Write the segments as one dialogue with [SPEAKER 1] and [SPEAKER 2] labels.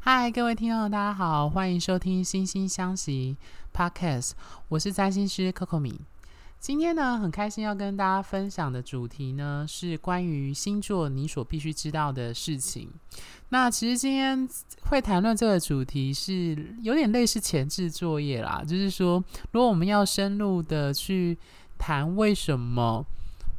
[SPEAKER 1] 嗨，各位听众，大家好，欢迎收听《心星相惜》Podcast，我是占星师 Coco 米。今天呢，很开心要跟大家分享的主题呢，是关于星座你所必须知道的事情。那其实今天会谈论这个主题，是有点类似前置作业啦，就是说，如果我们要深入的去谈为什么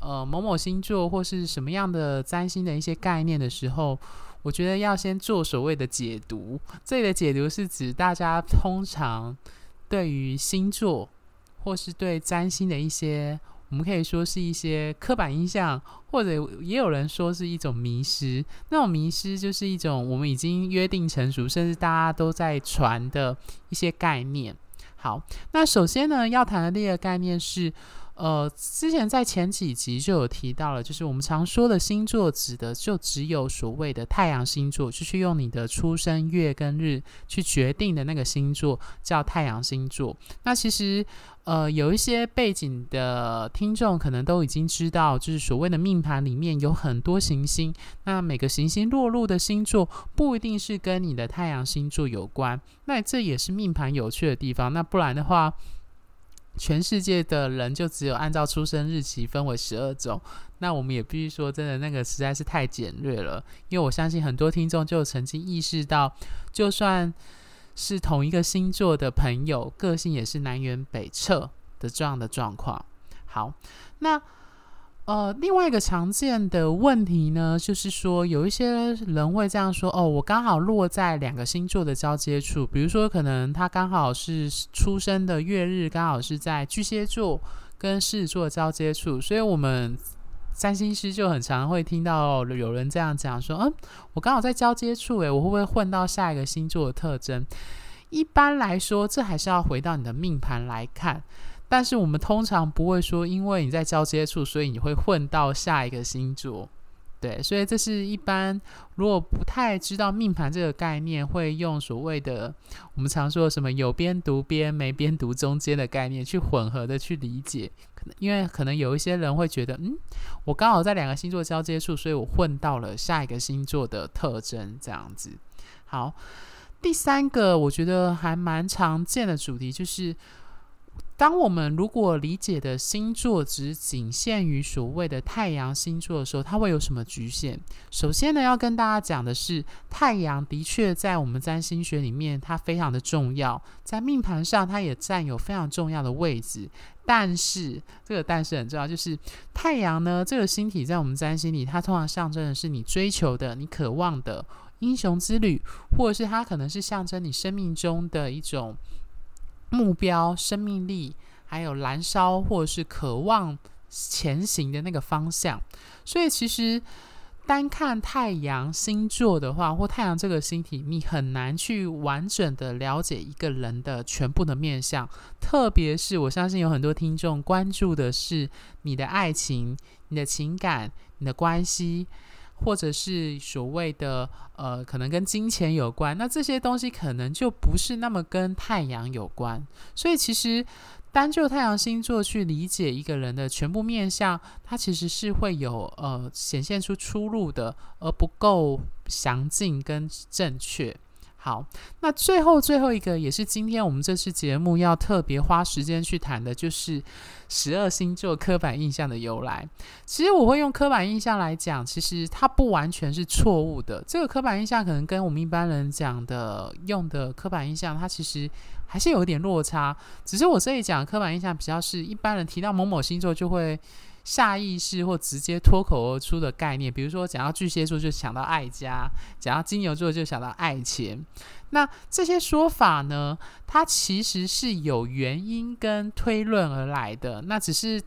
[SPEAKER 1] 呃某某星座或是什么样的占星的一些概念的时候，我觉得要先做所谓的解读，这里的解读是指大家通常对于星座或是对占星的一些，我们可以说是一些刻板印象，或者也有人说是一种迷失。那种迷失就是一种我们已经约定成熟，甚至大家都在传的一些概念。好，那首先呢，要谈的第一个概念是。呃，之前在前几集就有提到了，就是我们常说的星座，指的就只有所谓的太阳星座，就是用你的出生月跟日去决定的那个星座叫太阳星座。那其实，呃，有一些背景的听众可能都已经知道，就是所谓的命盘里面有很多行星，那每个行星落入的星座不一定是跟你的太阳星座有关，那这也是命盘有趣的地方。那不然的话。全世界的人就只有按照出生日期分为十二种，那我们也必须说，真的那个实在是太简略了。因为我相信很多听众就曾经意识到，就算是同一个星座的朋友，个性也是南辕北辙的这样的状况。好，那。呃，另外一个常见的问题呢，就是说有一些人会这样说：哦，我刚好落在两个星座的交接处，比如说可能他刚好是出生的月日刚好是在巨蟹座跟狮子座交接处，所以我们占星师就很常会听到有人这样讲说：嗯，我刚好在交接处，诶，我会不会混到下一个星座的特征？一般来说，这还是要回到你的命盘来看。但是我们通常不会说，因为你在交接处，所以你会混到下一个星座，对，所以这是一般如果不太知道命盘这个概念，会用所谓的我们常说的什么有边读边，没边读中间的概念去混合的去理解，可能因为可能有一些人会觉得，嗯，我刚好在两个星座交接处，所以我混到了下一个星座的特征，这样子。好，第三个我觉得还蛮常见的主题就是。当我们如果理解的星座只仅限于所谓的太阳星座的时候，它会有什么局限？首先呢，要跟大家讲的是，太阳的确在我们占星学里面它非常的重要，在命盘上它也占有非常重要的位置。但是这个但是很重要，就是太阳呢这个星体在我们占星里，它通常象征的是你追求的、你渴望的英雄之旅，或者是它可能是象征你生命中的一种。目标、生命力，还有燃烧或者是渴望前行的那个方向。所以，其实单看太阳星座的话，或太阳这个星体，你很难去完整的了解一个人的全部的面相。特别是，我相信有很多听众关注的是你的爱情、你的情感、你的关系。或者是所谓的呃，可能跟金钱有关，那这些东西可能就不是那么跟太阳有关。所以其实单就太阳星座去理解一个人的全部面相，它其实是会有呃显现出出入的，而不够详尽跟正确。好，那最后最后一个也是今天我们这次节目要特别花时间去谈的，就是十二星座刻板印象的由来。其实我会用刻板印象来讲，其实它不完全是错误的。这个刻板印象可能跟我们一般人讲的用的刻板印象，它其实还是有一点落差。只是我这里讲刻板印象比较是一般人提到某某星座就会。下意识或直接脱口而出的概念，比如说讲到巨蟹座就想到爱家，讲到金牛座就想到爱钱。那这些说法呢，它其实是有原因跟推论而来的。那只是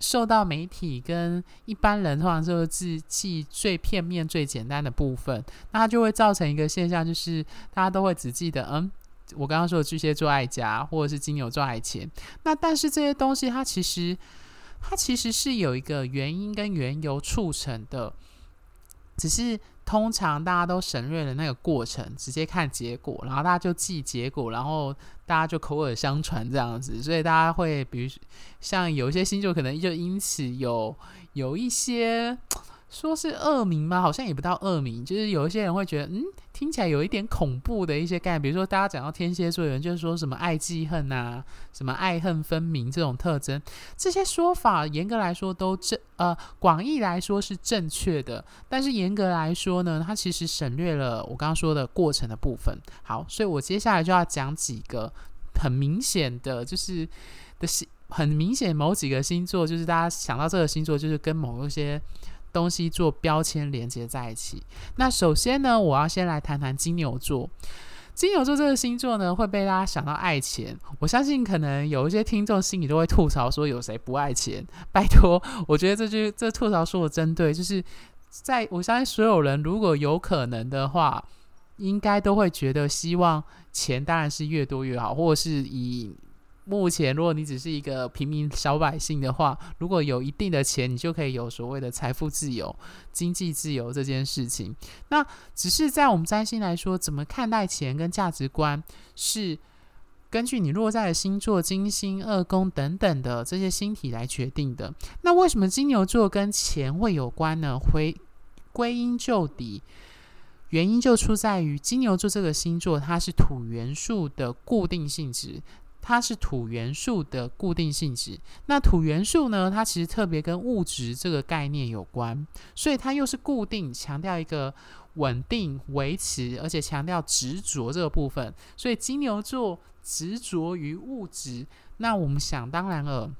[SPEAKER 1] 受到媒体跟一般人通常就是自记最片面、最简单的部分，那它就会造成一个现象，就是大家都会只记得，嗯，我刚刚说的巨蟹座爱家，或者是金牛座爱钱。那但是这些东西，它其实。它其实是有一个原因跟缘由促成的，只是通常大家都省略了那个过程，直接看结果，然后大家就记结果，然后大家就口耳相传这样子，所以大家会，比如像有一些星座可能就因此有有一些说是恶名吗？好像也不到恶名，就是有一些人会觉得，嗯，听起来有一点恐怖的一些概念。比如说，大家讲到天蝎座，有人就是说什么爱记恨啊，什么爱恨分明这种特征，这些说法严格来说都正，呃，广义来说是正确的，但是严格来说呢，它其实省略了我刚刚说的过程的部分。好，所以我接下来就要讲几个很明显的，就是的星，很明显某几个星座，就是大家想到这个星座，就是跟某一些。东西做标签连接在一起。那首先呢，我要先来谈谈金牛座。金牛座这个星座呢，会被大家想到爱钱。我相信可能有一些听众心里都会吐槽说，有谁不爱钱？拜托，我觉得这句这吐槽说的真对，就是在我相信所有人如果有可能的话，应该都会觉得希望钱当然是越多越好，或者是以。目前，如果你只是一个平民小百姓的话，如果有一定的钱，你就可以有所谓的财富自由、经济自由这件事情。那只是在我们占星来说，怎么看待钱跟价值观，是根据你落在的星座、金星、二宫等等的这些星体来决定的。那为什么金牛座跟钱会有关呢？回归因究底，原因就出在于金牛座这个星座，它是土元素的固定性质。它是土元素的固定性质，那土元素呢？它其实特别跟物质这个概念有关，所以它又是固定，强调一个稳定、维持，而且强调执着这个部分。所以金牛座执着于物质，那我们想当然了，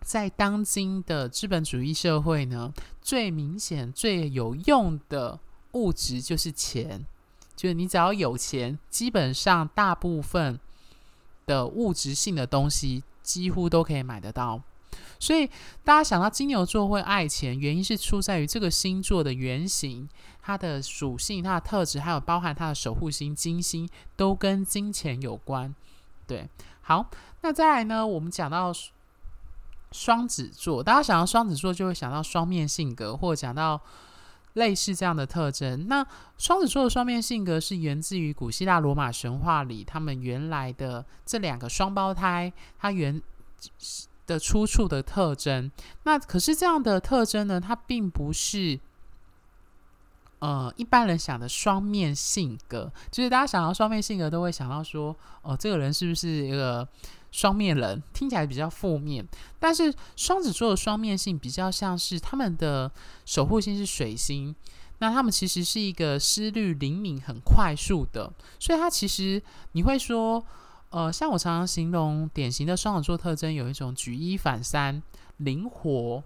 [SPEAKER 1] 在当今的资本主义社会呢，最明显、最有用的物质就是钱，就是你只要有钱，基本上大部分。的物质性的东西几乎都可以买得到，所以大家想到金牛座会爱钱，原因是出在于这个星座的原型、它的属性、它的特质，还有包含它的守护星金星，都跟金钱有关。对，好，那再来呢？我们讲到双子座，大家想到双子座就会想到双面性格，或者讲到。类似这样的特征，那双子座的双面性格是源自于古希腊罗马神话里，他们原来的这两个双胞胎，它原的出处的特征。那可是这样的特征呢，它并不是呃一般人想的双面性格，就是大家想到双面性格都会想到说，哦，这个人是不是一个？双面人听起来比较负面，但是双子座的双面性比较像是他们的守护星是水星，那他们其实是一个思虑灵敏、很快速的，所以他其实你会说，呃，像我常常形容典型的双子座特征有一种举一反三、灵活、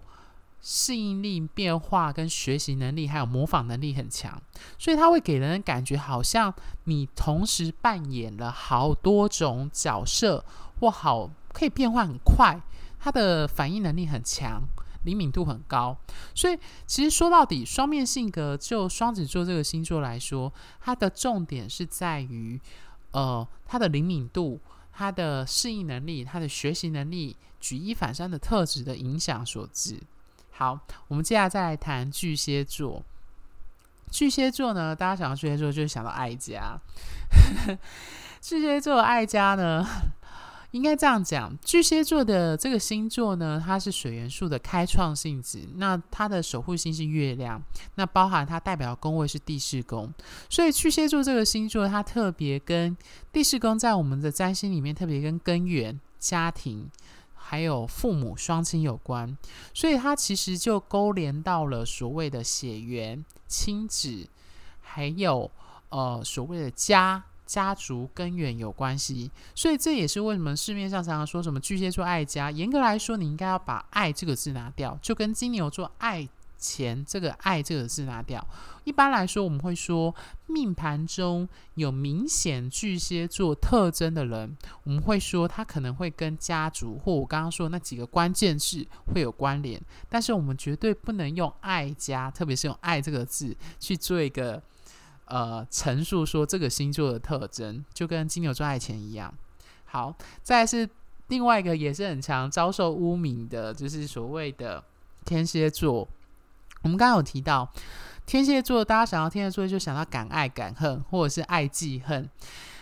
[SPEAKER 1] 适应力、变化跟学习能力，还有模仿能力很强，所以他会给人的感觉好像你同时扮演了好多种角色。或好可以变化很快，他的反应能力很强，灵敏度很高。所以其实说到底，双面性格就双子座这个星座来说，它的重点是在于，呃，它的灵敏度、它的适应能力、它的学习能力、举一反三的特质的影响所致。好，我们接下来再来谈巨蟹座。巨蟹座呢，大家想到巨蟹座就想到爱家。巨蟹座爱家呢？应该这样讲，巨蟹座的这个星座呢，它是水元素的开创性质。那它的守护星是月亮，那包含它代表的宫位是第四宫。所以巨蟹座这个星座，它特别跟第四宫在我们的占星里面特别跟根源、家庭还有父母双亲有关。所以它其实就勾连到了所谓的血缘、亲子，还有呃所谓的家。家族根源有关系，所以这也是为什么市面上常常说什么巨蟹座爱家。严格来说，你应该要把“爱”这个字拿掉，就跟金牛座爱钱这个“爱”这个字拿掉。一般来说，我们会说命盘中有明显巨蟹座特征的人，我们会说他可能会跟家族或我刚刚说那几个关键字会有关联，但是我们绝对不能用“爱家”，特别是用“爱”这个字去做一个。呃，陈述说这个星座的特征，就跟金牛座爱钱一样。好，再是另外一个也是很常遭受污名的，就是所谓的天蝎座。我们刚刚有提到天蝎座，大家想到天蝎座就想到敢爱敢恨，或者是爱记恨。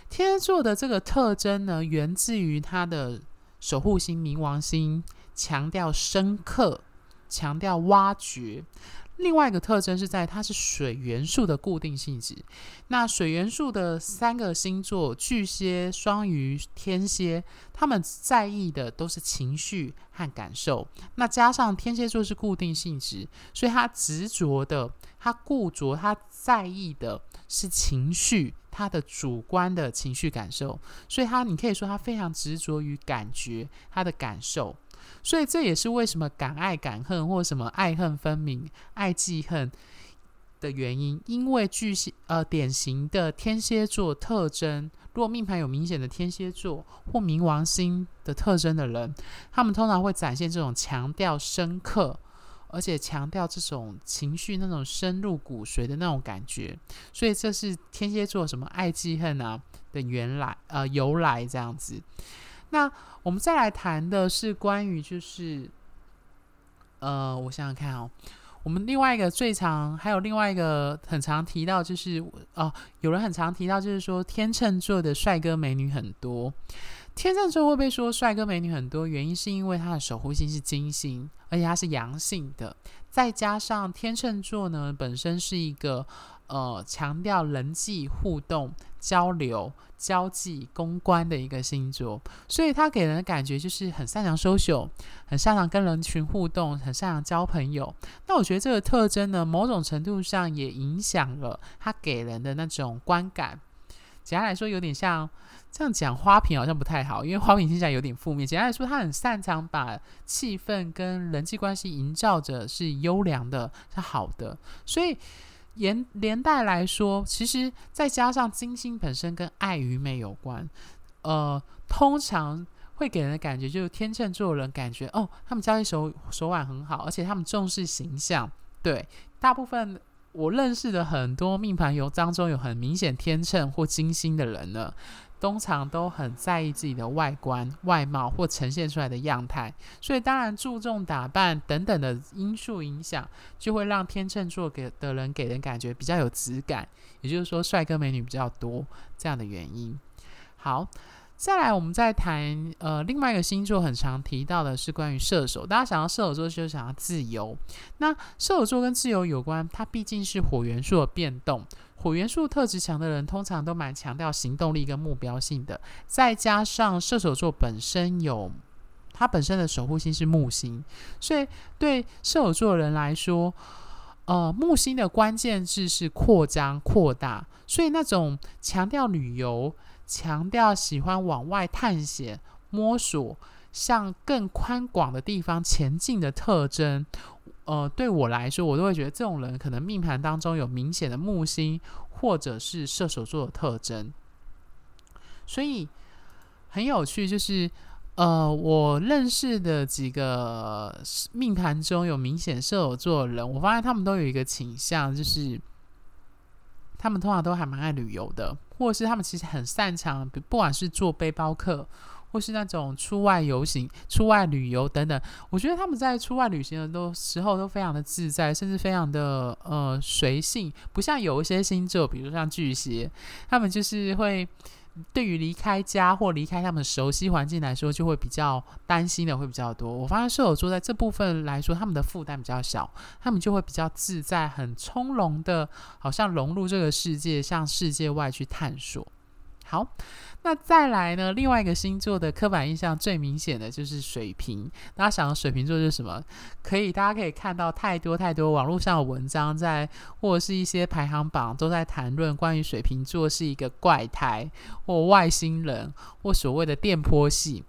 [SPEAKER 1] 天蝎座的这个特征呢，源自于他的守护星冥王星，强调深刻，强调挖掘。另外一个特征是在它是水元素的固定性质。那水元素的三个星座巨蟹、双鱼、天蝎，他们在意的都是情绪和感受。那加上天蝎座是固定性质，所以他执着的、他固着、他在意的是情绪。他的主观的情绪感受，所以他你可以说他非常执着于感觉，他的感受，所以这也是为什么敢爱敢恨或什么爱恨分明、爱记恨的原因。因为巨蟹呃典型的天蝎座特征，如果命盘有明显的天蝎座或冥王星的特征的人，他们通常会展现这种强调深刻。而且强调这种情绪那种深入骨髓的那种感觉，所以这是天蝎座什么爱记恨啊的原来呃由来这样子。那我们再来谈的是关于就是呃，我想想看哦，我们另外一个最常还有另外一个很常提到就是哦、有人很常提到就是说天秤座的帅哥美女很多。天秤座会被说帅哥美女很多，原因是因为他的守护星是金星，而且他是阳性的，再加上天秤座呢本身是一个呃强调人际互动、交流、交际、公关的一个星座，所以他给人的感觉就是很擅长 social，很擅长跟人群互动，很擅长交朋友。那我觉得这个特征呢，某种程度上也影响了他给人的那种观感。简单来说，有点像。这样讲花瓶好像不太好，因为花瓶听起来有点负面。简单来说，他很擅长把气氛跟人际关系营造着是优良的、是好的。所以连连带来说，其实再加上金星本身跟爱与美有关，呃，通常会给人的感觉就是天秤座人感觉哦，他们交易手手腕很好，而且他们重视形象。对，大部分我认识的很多命盘有当中有很明显天秤或金星的人呢。通常都很在意自己的外观、外貌或呈现出来的样态，所以当然注重打扮等等的因素影响，就会让天秤座给的人给人感觉比较有质感，也就是说帅哥美女比较多这样的原因。好，再来我们再谈呃另外一个星座很常提到的是关于射手，大家想到射手座就想要自由，那射手座跟自由有关，它毕竟是火元素的变动。火元素特质强的人，通常都蛮强调行动力跟目标性的。再加上射手座本身有它本身的守护星是木星，所以对射手座的人来说，呃，木星的关键字是扩张、扩大。所以那种强调旅游、强调喜欢往外探险、摸索、向更宽广的地方前进的特征。呃，对我来说，我都会觉得这种人可能命盘当中有明显的木星或者是射手座的特征，所以很有趣。就是呃，我认识的几个命盘中有明显射手座的人，我发现他们都有一个倾向，就是他们通常都还蛮爱旅游的，或是他们其实很擅长，不管是做背包客。或是那种出外游行、出外旅游等等，我觉得他们在出外旅行的都时候都非常的自在，甚至非常的呃随性，不像有一些星座，比如像巨蟹，他们就是会对于离开家或离开他们熟悉环境来说，就会比较担心的会比较多。我发现射手座在这部分来说，他们的负担比较小，他们就会比较自在，很从容的，好像融入这个世界，向世界外去探索。好。那再来呢？另外一个星座的刻板印象最明显的就是水瓶。大家想水瓶座是什么？可以，大家可以看到太多太多网络上的文章在，或者是一些排行榜都在谈论关于水瓶座是一个怪胎或外星人或所谓的电波系。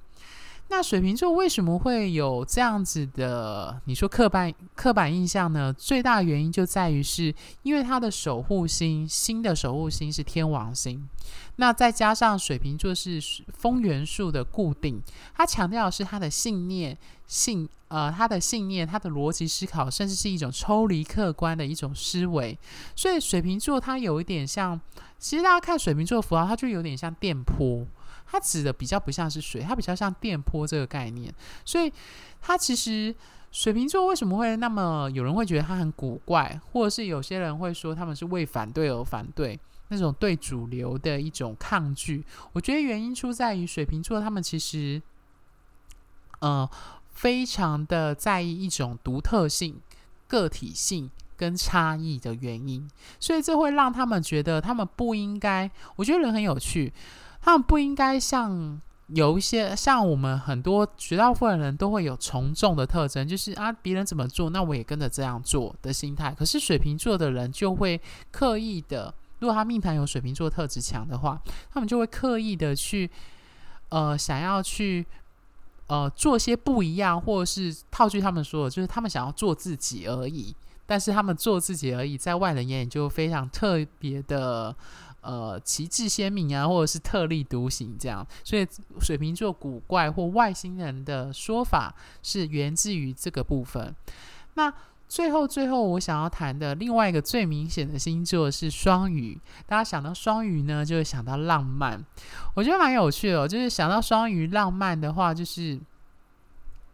[SPEAKER 1] 那水瓶座为什么会有这样子的你说刻板刻板印象呢？最大原因就在于是因为它的守护星，新的守护星是天王星。那再加上水瓶座是风元素的固定，他强调的是他的信念、信呃他的信念、他的逻辑思考，甚至是一种抽离客观的一种思维。所以水瓶座它有一点像，其实大家看水瓶座符号，它就有点像电波，它指的比较不像是水，它比较像电波这个概念。所以它其实水瓶座为什么会那么有人会觉得它很古怪，或者是有些人会说他们是为反对而反对。那种对主流的一种抗拒，我觉得原因出在于水瓶座，他们其实，呃，非常的在意一种独特性、个体性跟差异的原因，所以这会让他们觉得他们不应该。我觉得人很有趣，他们不应该像有一些像我们很多绝大部分人都会有从众的特征，就是啊别人怎么做，那我也跟着这样做的心态。可是水瓶座的人就会刻意的，如果他命盘有水瓶座特质强的话，他们就会刻意的去呃想要去。呃，做些不一样，或者是套句他们说的，就是他们想要做自己而已。但是他们做自己而已，在外人眼里就非常特别的，呃，旗帜鲜明啊，或者是特立独行这样。所以水瓶座古怪或外星人的说法是源自于这个部分。那。最后，最后我想要谈的另外一个最明显的星座是双鱼。大家想到双鱼呢，就会想到浪漫。我觉得蛮有趣的哦，就是想到双鱼浪漫的话，就是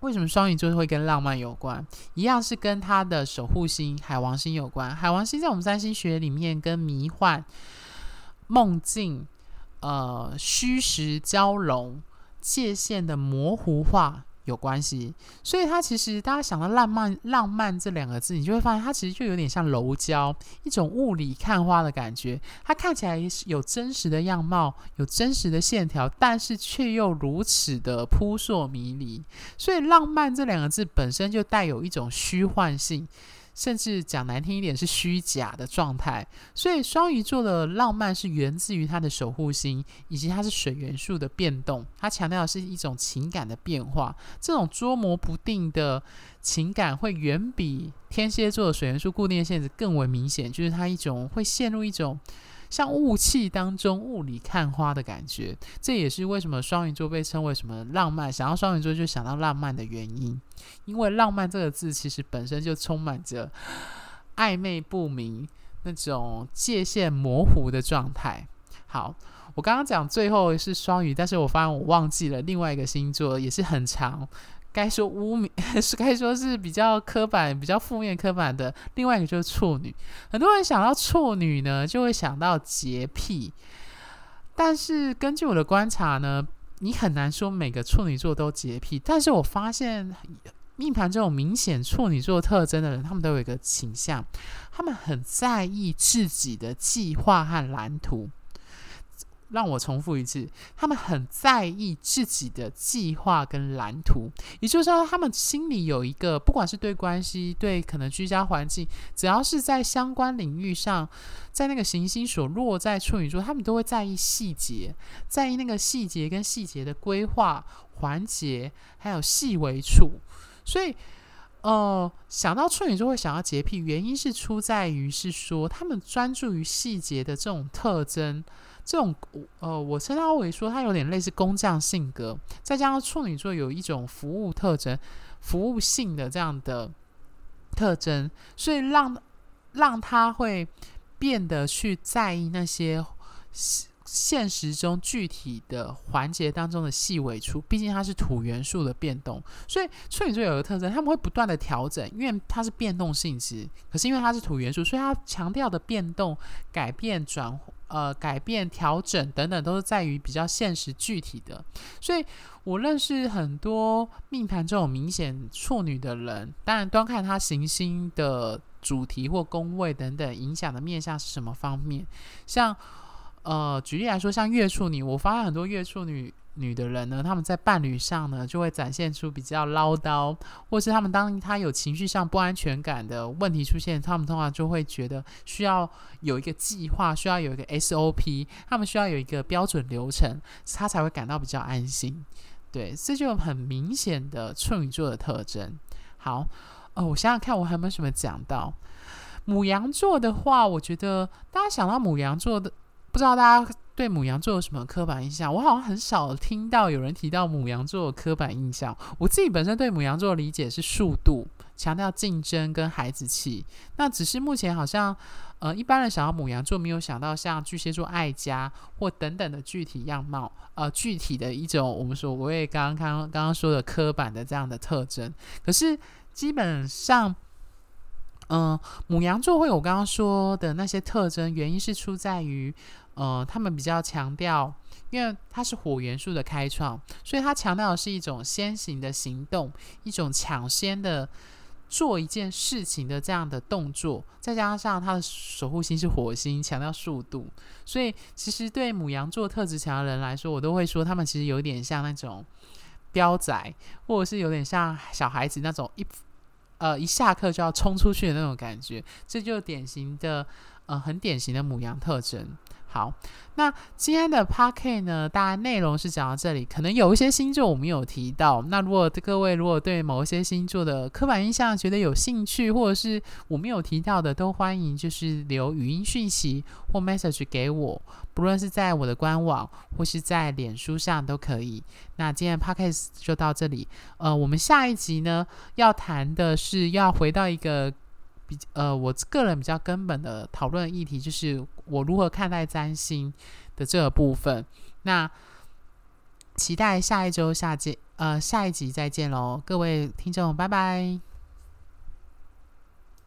[SPEAKER 1] 为什么双鱼座会跟浪漫有关？一样是跟他的守护星海王星有关。海王星在我们占星学里面跟迷幻、梦境、呃虚实交融、界限的模糊化。有关系，所以它其实大家想到浪漫，浪漫这两个字，你就会发现它其实就有点像柔焦，一种雾里看花的感觉。它看起来有真实的样貌，有真实的线条，但是却又如此的扑朔迷离。所以浪漫这两个字本身就带有一种虚幻性。甚至讲难听一点是虚假的状态，所以双鱼座的浪漫是源自于它的守护星，以及它是水元素的变动。它强调的是一种情感的变化，这种捉摸不定的情感会远比天蝎座的水元素固定性质更为明显，就是它一种会陷入一种。像雾气当中雾里看花的感觉，这也是为什么双鱼座被称为什么浪漫。想到双鱼座就想到浪漫的原因，因为浪漫这个字其实本身就充满着暧昧不明、那种界限模糊的状态。好，我刚刚讲最后是双鱼，但是我发现我忘记了另外一个星座也是很长。该说污名 是该说是比较刻板、比较负面刻板的。另外一个就是处女，很多人想到处女呢，就会想到洁癖。但是根据我的观察呢，你很难说每个处女座都洁癖。但是我发现命盘这种明显处女座特征的人，他们都有一个倾向，他们很在意自己的计划和蓝图。让我重复一次，他们很在意自己的计划跟蓝图，也就是说，他们心里有一个，不管是对关系、对可能居家环境，只要是在相关领域上，在那个行星所落在处女座，他们都会在意细节，在意那个细节跟细节的规划环节，还有细微处。所以，呃，想到处女座会想要洁癖，原因是出在于是说，他们专注于细节的这种特征。这种呃，我称他为说，他有点类似工匠性格，再加上处女座有一种服务特征、服务性的这样的特征，所以让让他会变得去在意那些现实中具体的环节当中的细微处。毕竟它是土元素的变动，所以处女座有个特征，他们会不断的调整，因为它是变动性质。可是因为它是土元素，所以它强调的变动、改变、转。呃，改变、调整等等，都是在于比较现实具体的。所以我认识很多命盘这种明显处女的人，当然端看他行星的主题或宫位等等影响的面向是什么方面。像呃，举例来说，像月处女，我发现很多月处女。女的人呢，他们在伴侣上呢，就会展现出比较唠叨，或是他们当他有情绪上不安全感的问题出现，他们通常就会觉得需要有一个计划，需要有一个 SOP，他们需要有一个标准流程，他才会感到比较安心。对，这就很明显的处女座的特征。好，哦，我想想看，我还有没有什么讲到？母羊座的话，我觉得大家想到母羊座的，不知道大家。对母羊座有什么刻板印象？我好像很少听到有人提到母羊座的刻板印象。我自己本身对母羊座的理解是速度，强调竞争跟孩子气。那只是目前好像，呃，一般人想到母羊座，没有想到像巨蟹座爱家或等等的具体样貌，呃，具体的一种我们所谓刚刚刚刚刚说的刻板的这样的特征。可是基本上，嗯、呃，牡羊座会有我刚刚说的那些特征，原因是出在于。呃，他们比较强调，因为它是火元素的开创，所以它强调的是一种先行的行动，一种抢先的做一件事情的这样的动作，再加上它的守护星是火星，强调速度，所以其实对母羊座特质强的人来说，我都会说他们其实有点像那种飙仔，或者是有点像小孩子那种一呃一下课就要冲出去的那种感觉，这就典型的呃很典型的母羊特征。好，那今天的 Podcast 呢，大概内容是讲到这里，可能有一些星座我们有提到。那如果各位如果对某一些星座的刻板印象觉得有兴趣，或者是我们有提到的，都欢迎就是留语音讯息或 message 给我，不论是在我的官网或是在脸书上都可以。那今天的 Podcast 就到这里，呃，我们下一集呢要谈的是要回到一个。比呃，我个人比较根本的讨论议题就是我如何看待占星的这个部分。那期待下一周下见，呃，下一集再见喽，各位听众，拜拜。